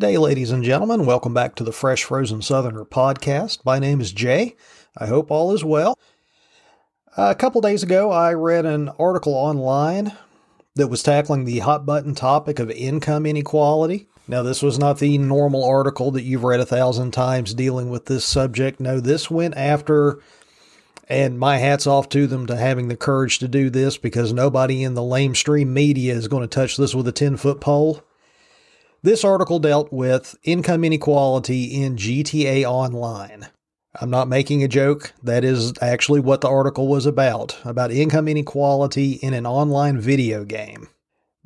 Good day, ladies and gentlemen. Welcome back to the Fresh Frozen Southerner podcast. My name is Jay. I hope all is well. A couple days ago, I read an article online that was tackling the hot button topic of income inequality. Now, this was not the normal article that you've read a thousand times dealing with this subject. No, this went after, and my hat's off to them to having the courage to do this because nobody in the lamestream media is going to touch this with a 10 foot pole. This article dealt with income inequality in GTA Online. I'm not making a joke. That is actually what the article was about about income inequality in an online video game.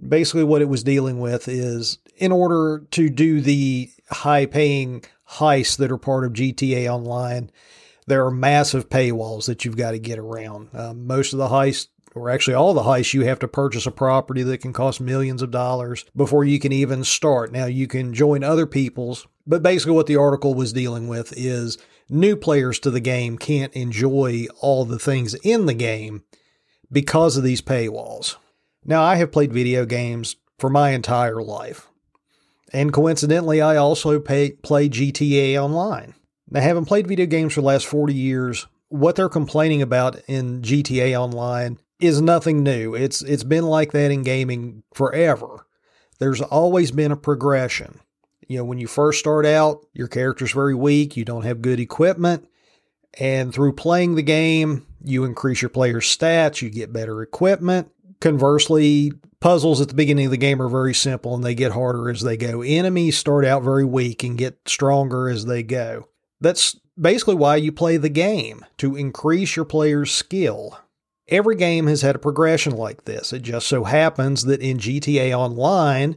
Basically, what it was dealing with is in order to do the high paying heists that are part of GTA Online, there are massive paywalls that you've got to get around. Um, most of the heists, or actually all the heists, you have to purchase a property that can cost millions of dollars before you can even start. Now, you can join other people's, but basically, what the article was dealing with is new players to the game can't enjoy all the things in the game because of these paywalls. Now, I have played video games for my entire life. And coincidentally, I also pay, play GTA Online. Now, having played video games for the last 40 years, what they're complaining about in GTA Online is nothing new. It's it's been like that in gaming forever. There's always been a progression. You know, when you first start out, your character's very weak, you don't have good equipment, and through playing the game, you increase your player's stats, you get better equipment. Conversely, puzzles at the beginning of the game are very simple and they get harder as they go. Enemies start out very weak and get stronger as they go. That's basically why you play the game, to increase your player's skill. Every game has had a progression like this. It just so happens that in GTA Online,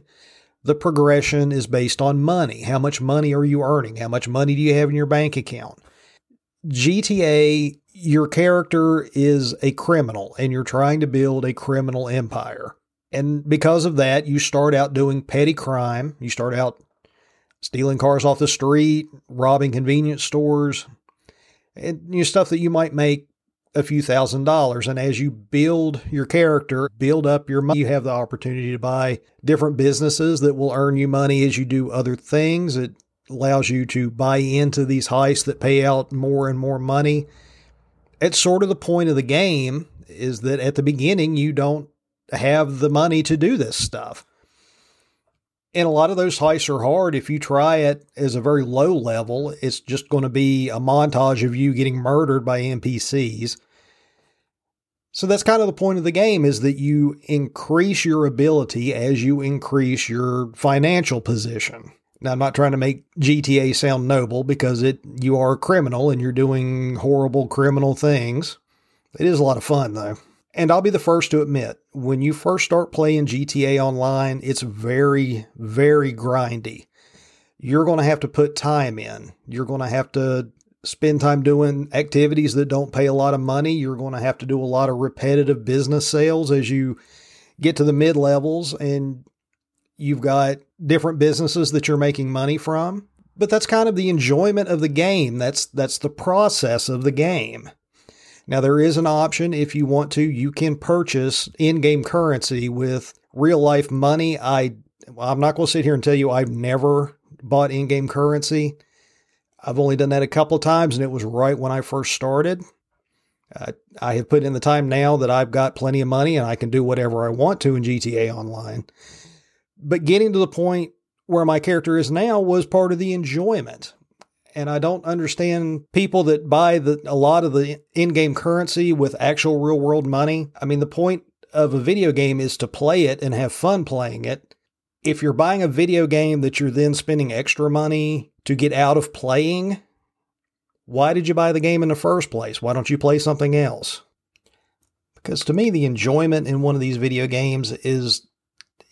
the progression is based on money. How much money are you earning? How much money do you have in your bank account? GTA, your character is a criminal and you're trying to build a criminal empire. And because of that, you start out doing petty crime. You start out stealing cars off the street, robbing convenience stores, and you know, stuff that you might make a few thousand dollars. And as you build your character, build up your money, you have the opportunity to buy different businesses that will earn you money as you do other things. It allows you to buy into these heists that pay out more and more money. It's sort of the point of the game is that at the beginning you don't have the money to do this stuff. And a lot of those heists are hard. If you try it as a very low level, it's just going to be a montage of you getting murdered by NPCs. So that's kind of the point of the game is that you increase your ability as you increase your financial position. Now I'm not trying to make GTA sound noble because it you are a criminal and you're doing horrible criminal things. It is a lot of fun though. And I'll be the first to admit, when you first start playing GTA Online, it's very, very grindy. You're going to have to put time in. You're going to have to spend time doing activities that don't pay a lot of money. You're going to have to do a lot of repetitive business sales as you get to the mid levels and you've got different businesses that you're making money from. But that's kind of the enjoyment of the game. That's that's the process of the game. Now, there is an option if you want to, you can purchase in game currency with real life money. I, I'm not going to sit here and tell you I've never bought in game currency. I've only done that a couple times, and it was right when I first started. Uh, I have put in the time now that I've got plenty of money and I can do whatever I want to in GTA Online. But getting to the point where my character is now was part of the enjoyment and I don't understand people that buy the a lot of the in-game currency with actual real world money. I mean, the point of a video game is to play it and have fun playing it. If you're buying a video game that you're then spending extra money to get out of playing, why did you buy the game in the first place? Why don't you play something else? Because to me, the enjoyment in one of these video games is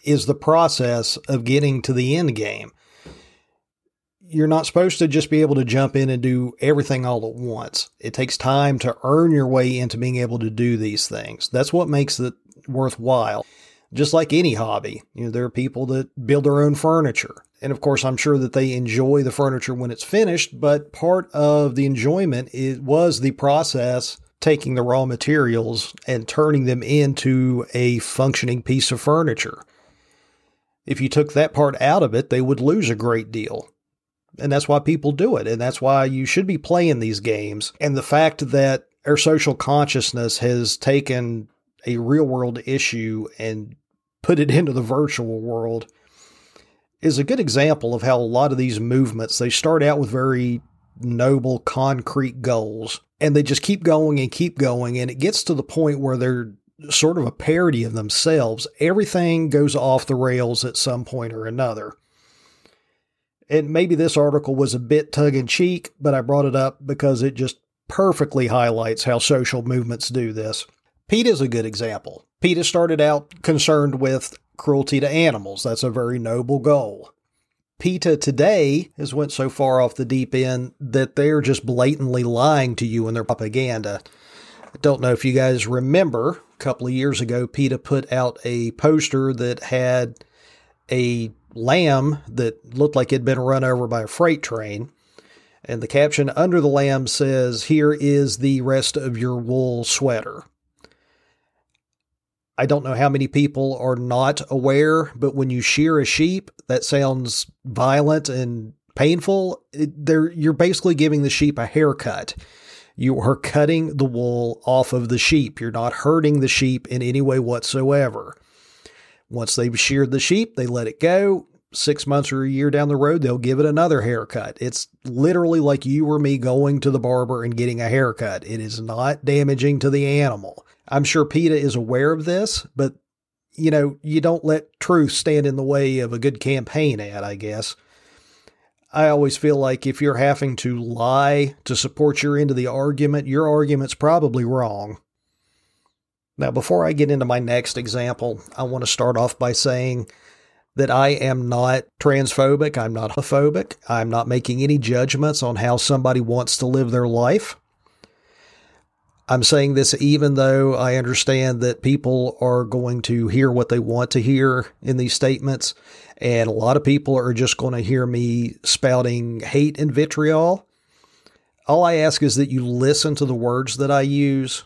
is the process of getting to the end game you're not supposed to just be able to jump in and do everything all at once. It takes time to earn your way into being able to do these things. That's what makes it worthwhile. Just like any hobby, you know, there are people that build their own furniture. And of course, I'm sure that they enjoy the furniture when it's finished, but part of the enjoyment it was the process taking the raw materials and turning them into a functioning piece of furniture. If you took that part out of it, they would lose a great deal. And that's why people do it. And that's why you should be playing these games. And the fact that our social consciousness has taken a real world issue and put it into the virtual world is a good example of how a lot of these movements they start out with very noble concrete goals and they just keep going and keep going and it gets to the point where they're sort of a parody of themselves everything goes off the rails at some point or another and maybe this article was a bit tongue in cheek but i brought it up because it just perfectly highlights how social movements do this PETA is a good example PETA started out concerned with cruelty to animals. That's a very noble goal. PETA today has went so far off the deep end that they're just blatantly lying to you in their propaganda. I don't know if you guys remember, a couple of years ago, PETA put out a poster that had a lamb that looked like it had been run over by a freight train. And the caption under the lamb says, Here is the rest of your wool sweater. I don't know how many people are not aware, but when you shear a sheep, that sounds violent and painful. It, you're basically giving the sheep a haircut. You are cutting the wool off of the sheep. You're not hurting the sheep in any way whatsoever. Once they've sheared the sheep, they let it go. Six months or a year down the road, they'll give it another haircut. It's literally like you or me going to the barber and getting a haircut. It is not damaging to the animal. I'm sure PETA is aware of this, but you know, you don't let truth stand in the way of a good campaign ad, I guess. I always feel like if you're having to lie to support your end of the argument, your argument's probably wrong. Now, before I get into my next example, I want to start off by saying that I am not transphobic. I'm not homophobic. I'm not making any judgments on how somebody wants to live their life. I'm saying this even though I understand that people are going to hear what they want to hear in these statements. And a lot of people are just going to hear me spouting hate and vitriol. All I ask is that you listen to the words that I use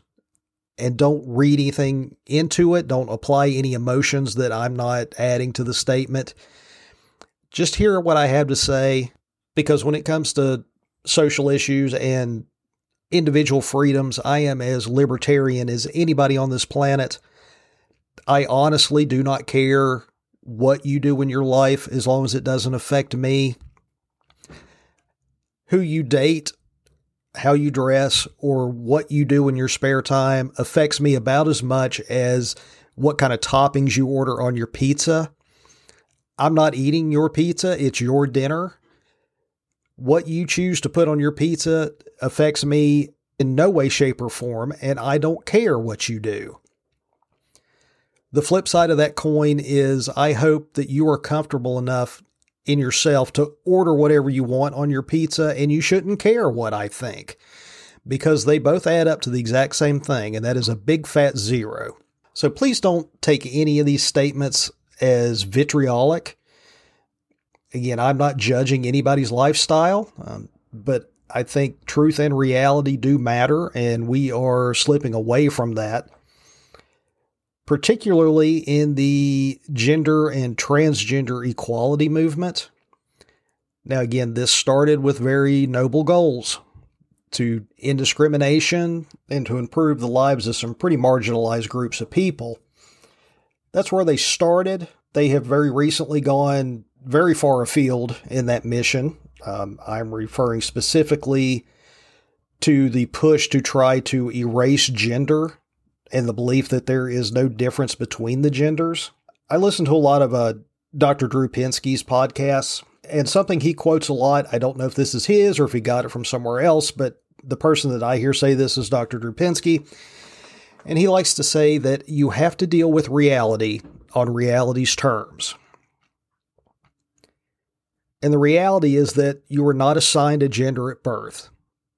and don't read anything into it. Don't apply any emotions that I'm not adding to the statement. Just hear what I have to say because when it comes to social issues and individual freedoms. I am as libertarian as anybody on this planet. I honestly do not care what you do in your life as long as it doesn't affect me. Who you date, how you dress, or what you do in your spare time affects me about as much as what kind of toppings you order on your pizza. I'm not eating your pizza, it's your dinner what you choose to put on your pizza affects me in no way, shape, or form, and I don't care what you do. The flip side of that coin is I hope that you are comfortable enough in yourself to order whatever you want on your pizza, and you shouldn't care what I think because they both add up to the exact same thing, and that is a big fat zero. So please don't take any of these statements as vitriolic again, I'm not judging anybody's lifestyle, um, but I think truth and reality do matter, and we are slipping away from that, particularly in the gender and transgender equality movement. Now, again, this started with very noble goals to end discrimination and to improve the lives of some pretty marginalized groups of people. That's where they started. They have very recently gone very far afield in that mission. Um, I'm referring specifically to the push to try to erase gender and the belief that there is no difference between the genders. I listen to a lot of uh, Dr. Drew Pinsky's podcasts, and something he quotes a lot. I don't know if this is his or if he got it from somewhere else, but the person that I hear say this is Dr. Drew Pinsky. And he likes to say that you have to deal with reality on reality's terms. And the reality is that you are not assigned a gender at birth.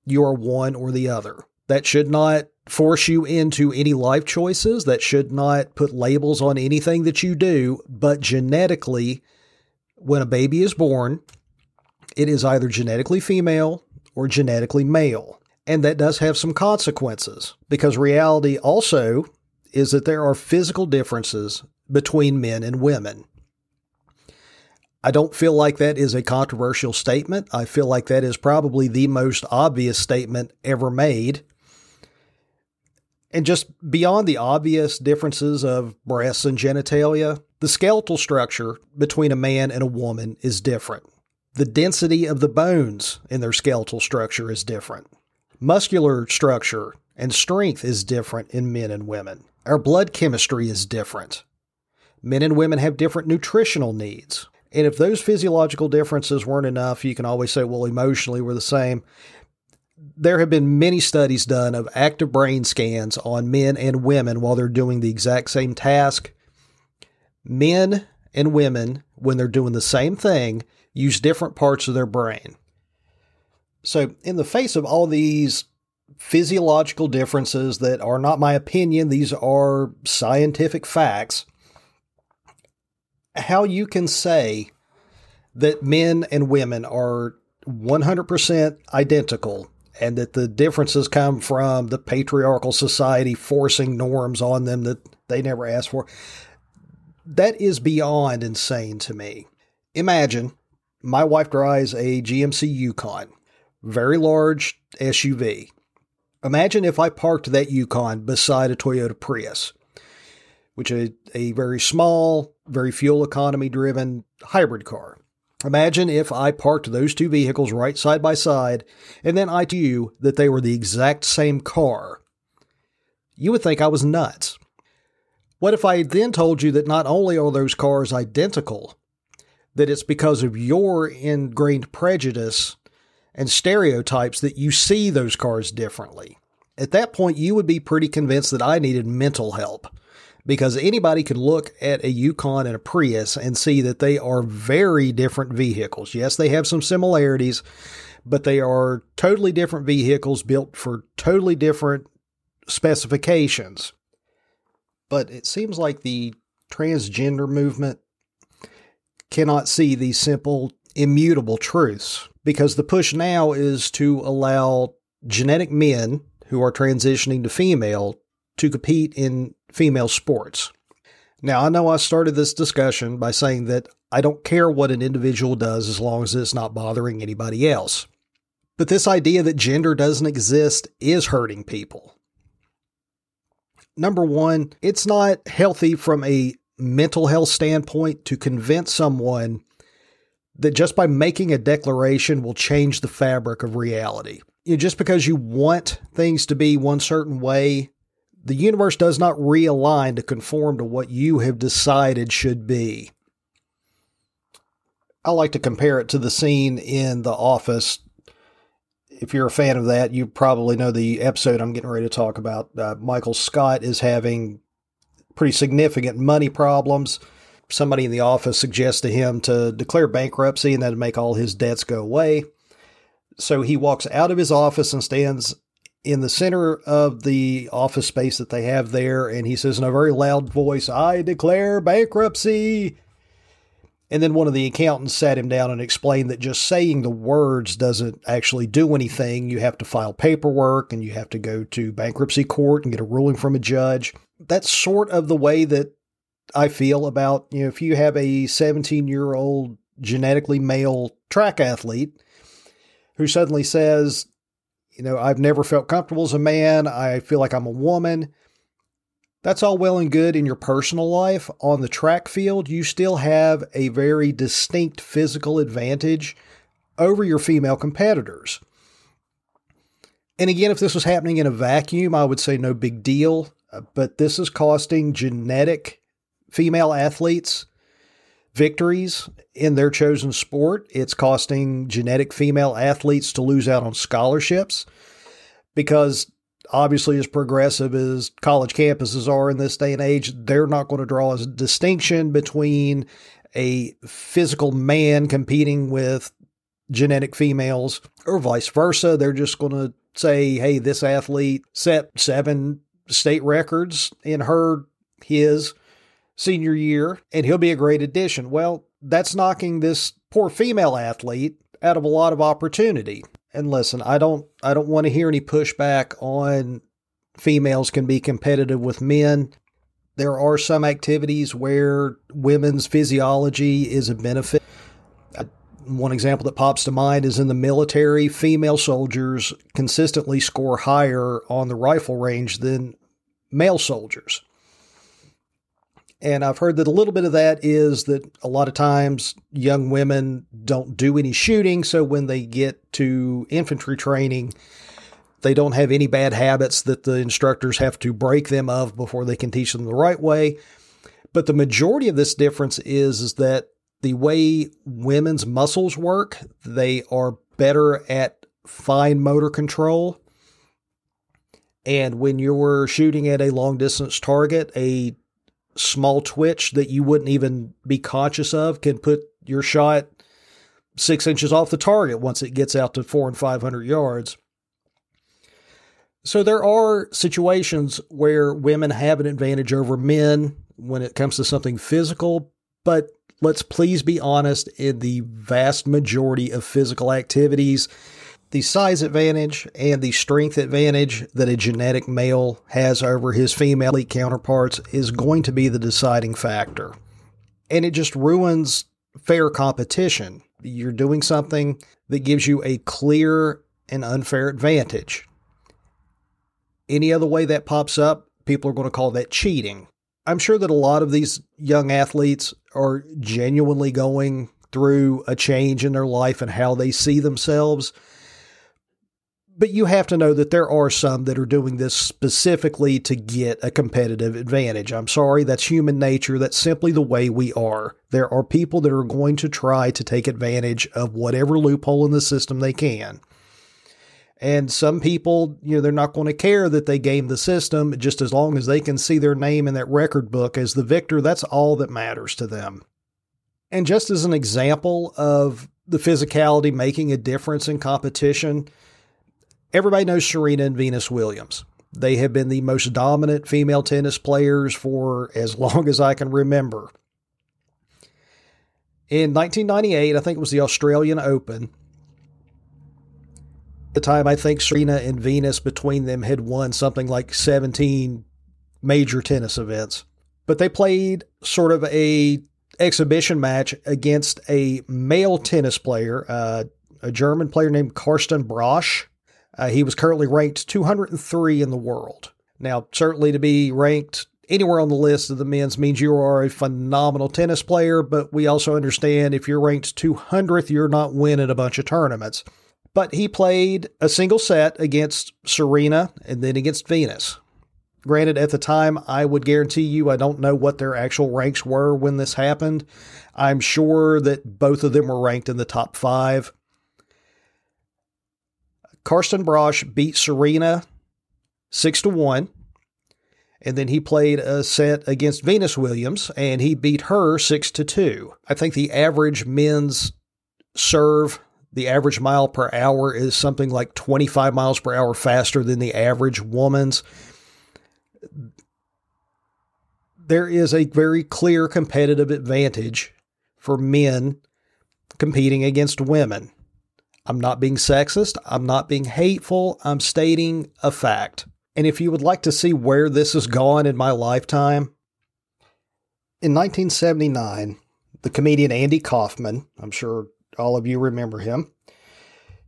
You are one or the other. That should not force you into any life choices. That should not put labels on anything that you do. But genetically, when a baby is born, it is either genetically female or genetically male. And that does have some consequences because reality also is that there are physical differences between men and women. I don't feel like that is a controversial statement. I feel like that is probably the most obvious statement ever made. And just beyond the obvious differences of breasts and genitalia, the skeletal structure between a man and a woman is different. The density of the bones in their skeletal structure is different. Muscular structure and strength is different in men and women. Our blood chemistry is different. Men and women have different nutritional needs. And if those physiological differences weren't enough, you can always say, well, emotionally we're the same. There have been many studies done of active brain scans on men and women while they're doing the exact same task. Men and women, when they're doing the same thing, use different parts of their brain. So, in the face of all these physiological differences that are not my opinion, these are scientific facts, how you can say that men and women are 100% identical and that the differences come from the patriarchal society forcing norms on them that they never asked for. That is beyond insane to me. Imagine my wife drives a GMC Yukon, very large SUV. Imagine if I parked that Yukon beside a Toyota Prius, which is a very small, very fuel economy driven hybrid car. Imagine if I parked those two vehicles right side by side and then I told you that they were the exact same car. You would think I was nuts. What if I then told you that not only are those cars identical, that it's because of your ingrained prejudice and stereotypes that you see those cars differently? At that point, you would be pretty convinced that I needed mental help because anybody could look at a Yukon and a Prius and see that they are very different vehicles. Yes, they have some similarities, but they are totally different vehicles built for totally different specifications. But it seems like the transgender movement cannot see these simple, immutable truths because the push now is to allow genetic men who are transitioning to female to compete in female sports. Now, I know I started this discussion by saying that I don't care what an individual does as long as it's not bothering anybody else. But this idea that gender doesn't exist is hurting people. Number one, it's not healthy from a mental health standpoint to convince someone that just by making a declaration will change the fabric of reality. You know, just because you want things to be one certain way the universe does not realign to conform to what you have decided should be. I like to compare it to the scene in The Office. If you're a fan of that, you probably know the episode I'm getting ready to talk about. Uh, Michael Scott is having pretty significant money problems. Somebody in the office suggests to him to declare bankruptcy and then make all his debts go away. So he walks out of his office and stands in the center of the office space that they have there, and he says in a very loud voice, I declare bankruptcy. And then one of the accountants sat him down and explained that just saying the words doesn't actually do anything. You have to file paperwork and you have to go to bankruptcy court and get a ruling from a judge. That's sort of the way that I feel about, you know, if you have a 17 year old genetically male track athlete who suddenly says, you know, I've never felt comfortable as a man. I feel like I'm a woman. That's all well and good in your personal life. On the track field, you still have a very distinct physical advantage over your female competitors. And again, if this was happening in a vacuum, I would say no big deal. Uh, but this is costing genetic female athletes victories in their chosen sport. It's costing genetic female athletes to lose out on scholarships because obviously as progressive as college campuses are in this day and age, they're not going to draw a distinction between a physical man competing with genetic females or vice versa. They're just going to say, hey, this athlete set seven state records in her, his senior year, and he'll be a great addition. Well, that's knocking this poor female athlete out of a lot of opportunity. And listen, I don't I don't want to hear any pushback on females can be competitive with men. There are some activities where women's physiology is a benefit. One example that pops to mind is in the military, female soldiers consistently score higher on the rifle range than male soldiers. And I've heard that a little bit of that is that a lot of times young women don't do any shooting. So when they get to infantry training, they don't have any bad habits that the instructors have to break them of before they can teach them the right way. But the majority of this difference is, is that the way women's muscles work, they are better at fine motor control. And when you're shooting at a long distance target, a small twitch that you wouldn't even be conscious of can put your shot six inches off the target once it gets out to four and 500 yards. So there are situations where women have an advantage over men when it comes to something physical, but let's please be honest in the vast majority of physical activities, the size advantage and the strength advantage that a genetic male has over his female counterparts is going to be the deciding factor. And it just ruins fair competition. You're doing something that gives you a clear and unfair advantage. Any other way that pops up, people are going to call that cheating. I'm sure that a lot of these young athletes are genuinely going through a change in their life and how they see themselves. But you have to know that there are some that are doing this specifically to get a competitive advantage. I'm sorry, that's human nature. That's simply the way we are. There are people that are going to try to take advantage of whatever loophole in the system they can. And some people, you know, they're not going to care that they game the system just as long as they can see their name in that record book as the victor. That's all that matters to them. And just as an example of the physicality making a difference in competition, everybody knows Serena and Venus Williams. They have been the most dominant female tennis players for as long as I can remember. In 1998, I think it was the Australian Open, At the time I think Serena and Venus between them had won something like 17 major tennis events. But they played sort of a exhibition match against a male tennis player, uh, a German player named Karsten Braasch. Uh, he was currently ranked 203 in the world. Now, certainly to be ranked anywhere on the list of the men's means you are a phenomenal tennis player, but we also understand if you're ranked 200th, you're not winning a bunch of tournaments. But he played a single set against Serena and then against Venus. Granted, at the time, I would guarantee you I don't know what their actual ranks were when this happened. I'm sure that both of them were ranked in the top five. Karsten Braasch beat Serena six to one, and then he played a set against Venus Williams, and he beat her six to two. I think the average men's serve the average mile per hour is something like 25 miles per hour faster than the average woman's. There is a very clear competitive advantage for men competing against women. I'm not being sexist. I'm not being hateful. I'm stating a fact. And if you would like to see where this has gone in my lifetime, in 1979, the comedian Andy Kaufman, I'm sure all of you remember him.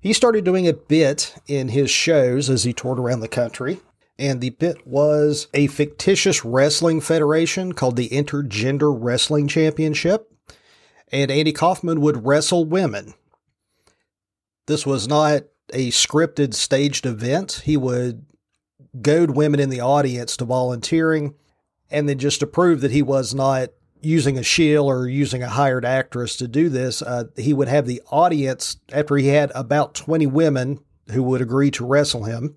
He started doing a bit in his shows as he toured around the country. And the bit was a fictitious wrestling federation called the Intergender Wrestling Championship. And Andy Kaufman would wrestle women. This was not a scripted, staged event. He would goad women in the audience to volunteering and then just to prove that he was not using a shill or using a hired actress to do this, uh, he would have the audience, after he had about 20 women who would agree to wrestle him,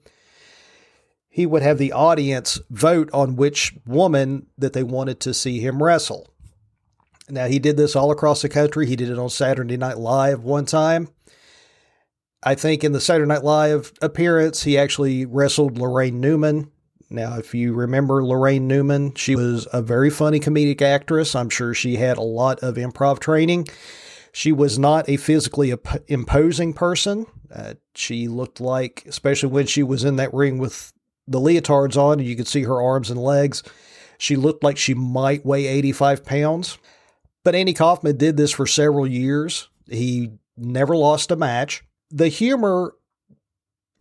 he would have the audience vote on which woman that they wanted to see him wrestle. Now, he did this all across the country. He did it on Saturday Night Live one time. I think in the Saturday Night Live appearance, he actually wrestled Laraine Newman. Now, if you remember Laraine Newman, she was a very funny comedic actress. I'm sure she had a lot of improv training. She was not a physically imposing person. Uh, she looked like, especially when she was in that ring with the leotards on, and you could see her arms and legs. She looked like she might weigh 85 pounds. But Andy Kaufman did this for several years. He never lost a match. The humor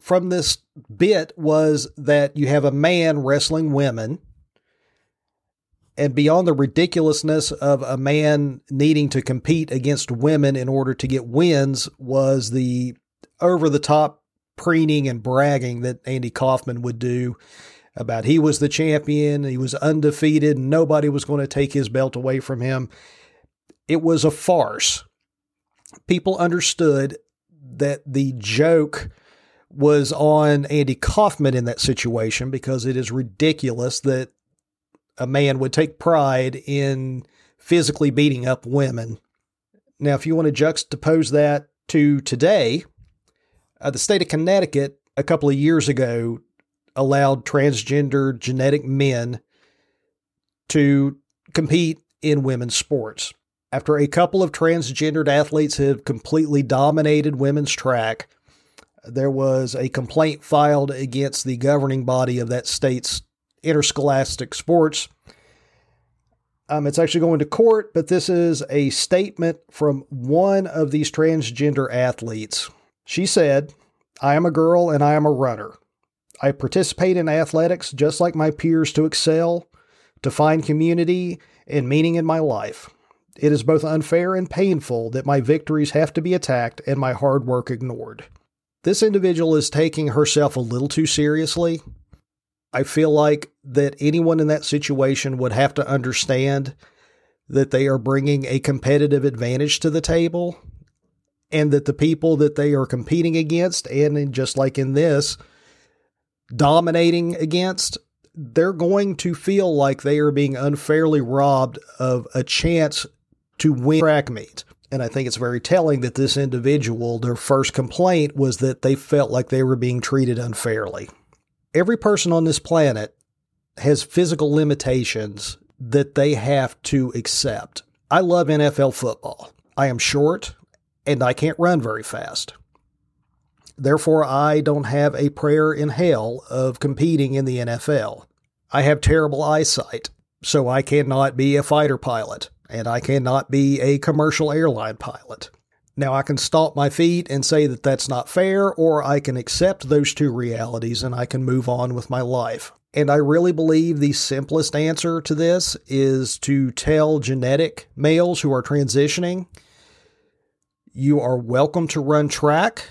from this bit was that you have a man wrestling women. And beyond the ridiculousness of a man needing to compete against women in order to get wins, was the over the top preening and bragging that Andy Kaufman would do about he was the champion, he was undefeated, nobody was going to take his belt away from him. It was a farce. People understood that the joke was on Andy Kaufman in that situation because it is ridiculous that a man would take pride in physically beating up women. Now, if you want to juxtapose that to today, uh, the state of Connecticut a couple of years ago allowed transgender genetic men to compete in women's sports. After a couple of transgendered athletes have completely dominated women's track, there was a complaint filed against the governing body of that state's interscholastic sports. Um, it's actually going to court, but this is a statement from one of these transgender athletes. She said, I am a girl and I am a runner. I participate in athletics just like my peers to excel, to find community and meaning in my life. It is both unfair and painful that my victories have to be attacked and my hard work ignored. This individual is taking herself a little too seriously. I feel like that anyone in that situation would have to understand that they are bringing a competitive advantage to the table and that the people that they are competing against, and just like in this, dominating against, they're going to feel like they are being unfairly robbed of a chance to win track meet. And I think it's very telling that this individual, their first complaint was that they felt like they were being treated unfairly. Every person on this planet has physical limitations that they have to accept. I love NFL football. I am short and I can't run very fast. Therefore, I don't have a prayer in hell of competing in the NFL. I have terrible eyesight, so I cannot be a fighter pilot, and I cannot be a commercial airline pilot. Now, I can stomp my feet and say that that's not fair, or I can accept those two realities and I can move on with my life. And I really believe the simplest answer to this is to tell genetic males who are transitioning you are welcome to run track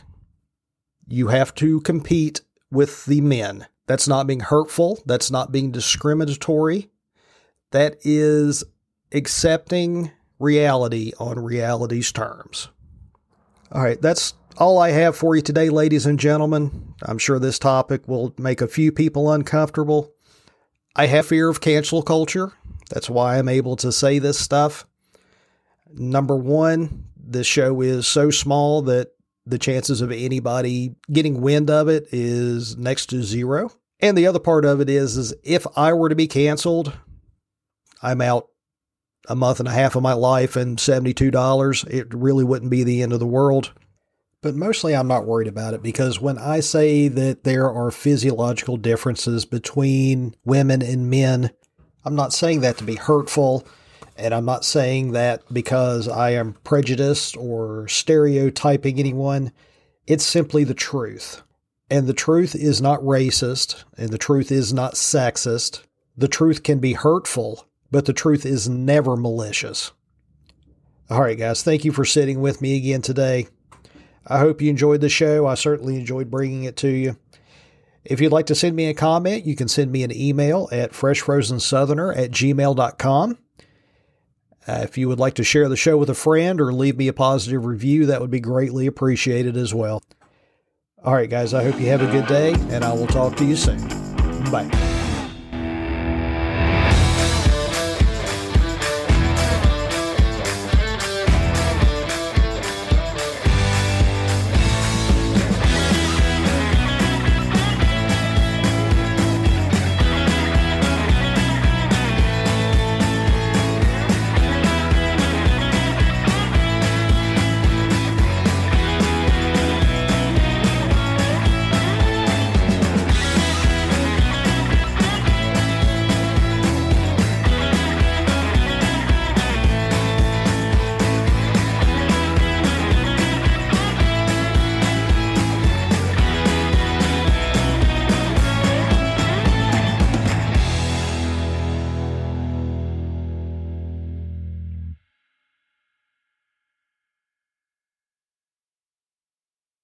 you have to compete with the men. That's not being hurtful. That's not being discriminatory. That is accepting reality on reality's terms. All right, that's all I have for you today, ladies and gentlemen. I'm sure this topic will make a few people uncomfortable. I have fear of cancel culture. That's why I'm able to say this stuff. Number one, this show is so small that the chances of anybody getting wind of it is next to zero. And the other part of it is, is if I were to be canceled, I'm out a month and a half of my life and $72. It really wouldn't be the end of the world. But mostly I'm not worried about it because when I say that there are physiological differences between women and men, I'm not saying that to be hurtful. And I'm not saying that because I am prejudiced or stereotyping anyone. It's simply the truth. And the truth is not racist, and the truth is not sexist. The truth can be hurtful, but the truth is never malicious. All right, guys, thank you for sitting with me again today. I hope you enjoyed the show. I certainly enjoyed bringing it to you. If you'd like to send me a comment, you can send me an email at freshfrozensoutherner at gmail.com. Uh, if you would like to share the show with a friend or leave me a positive review, that would be greatly appreciated as well. All right, guys, I hope you have a good day, and I will talk to you soon. Bye.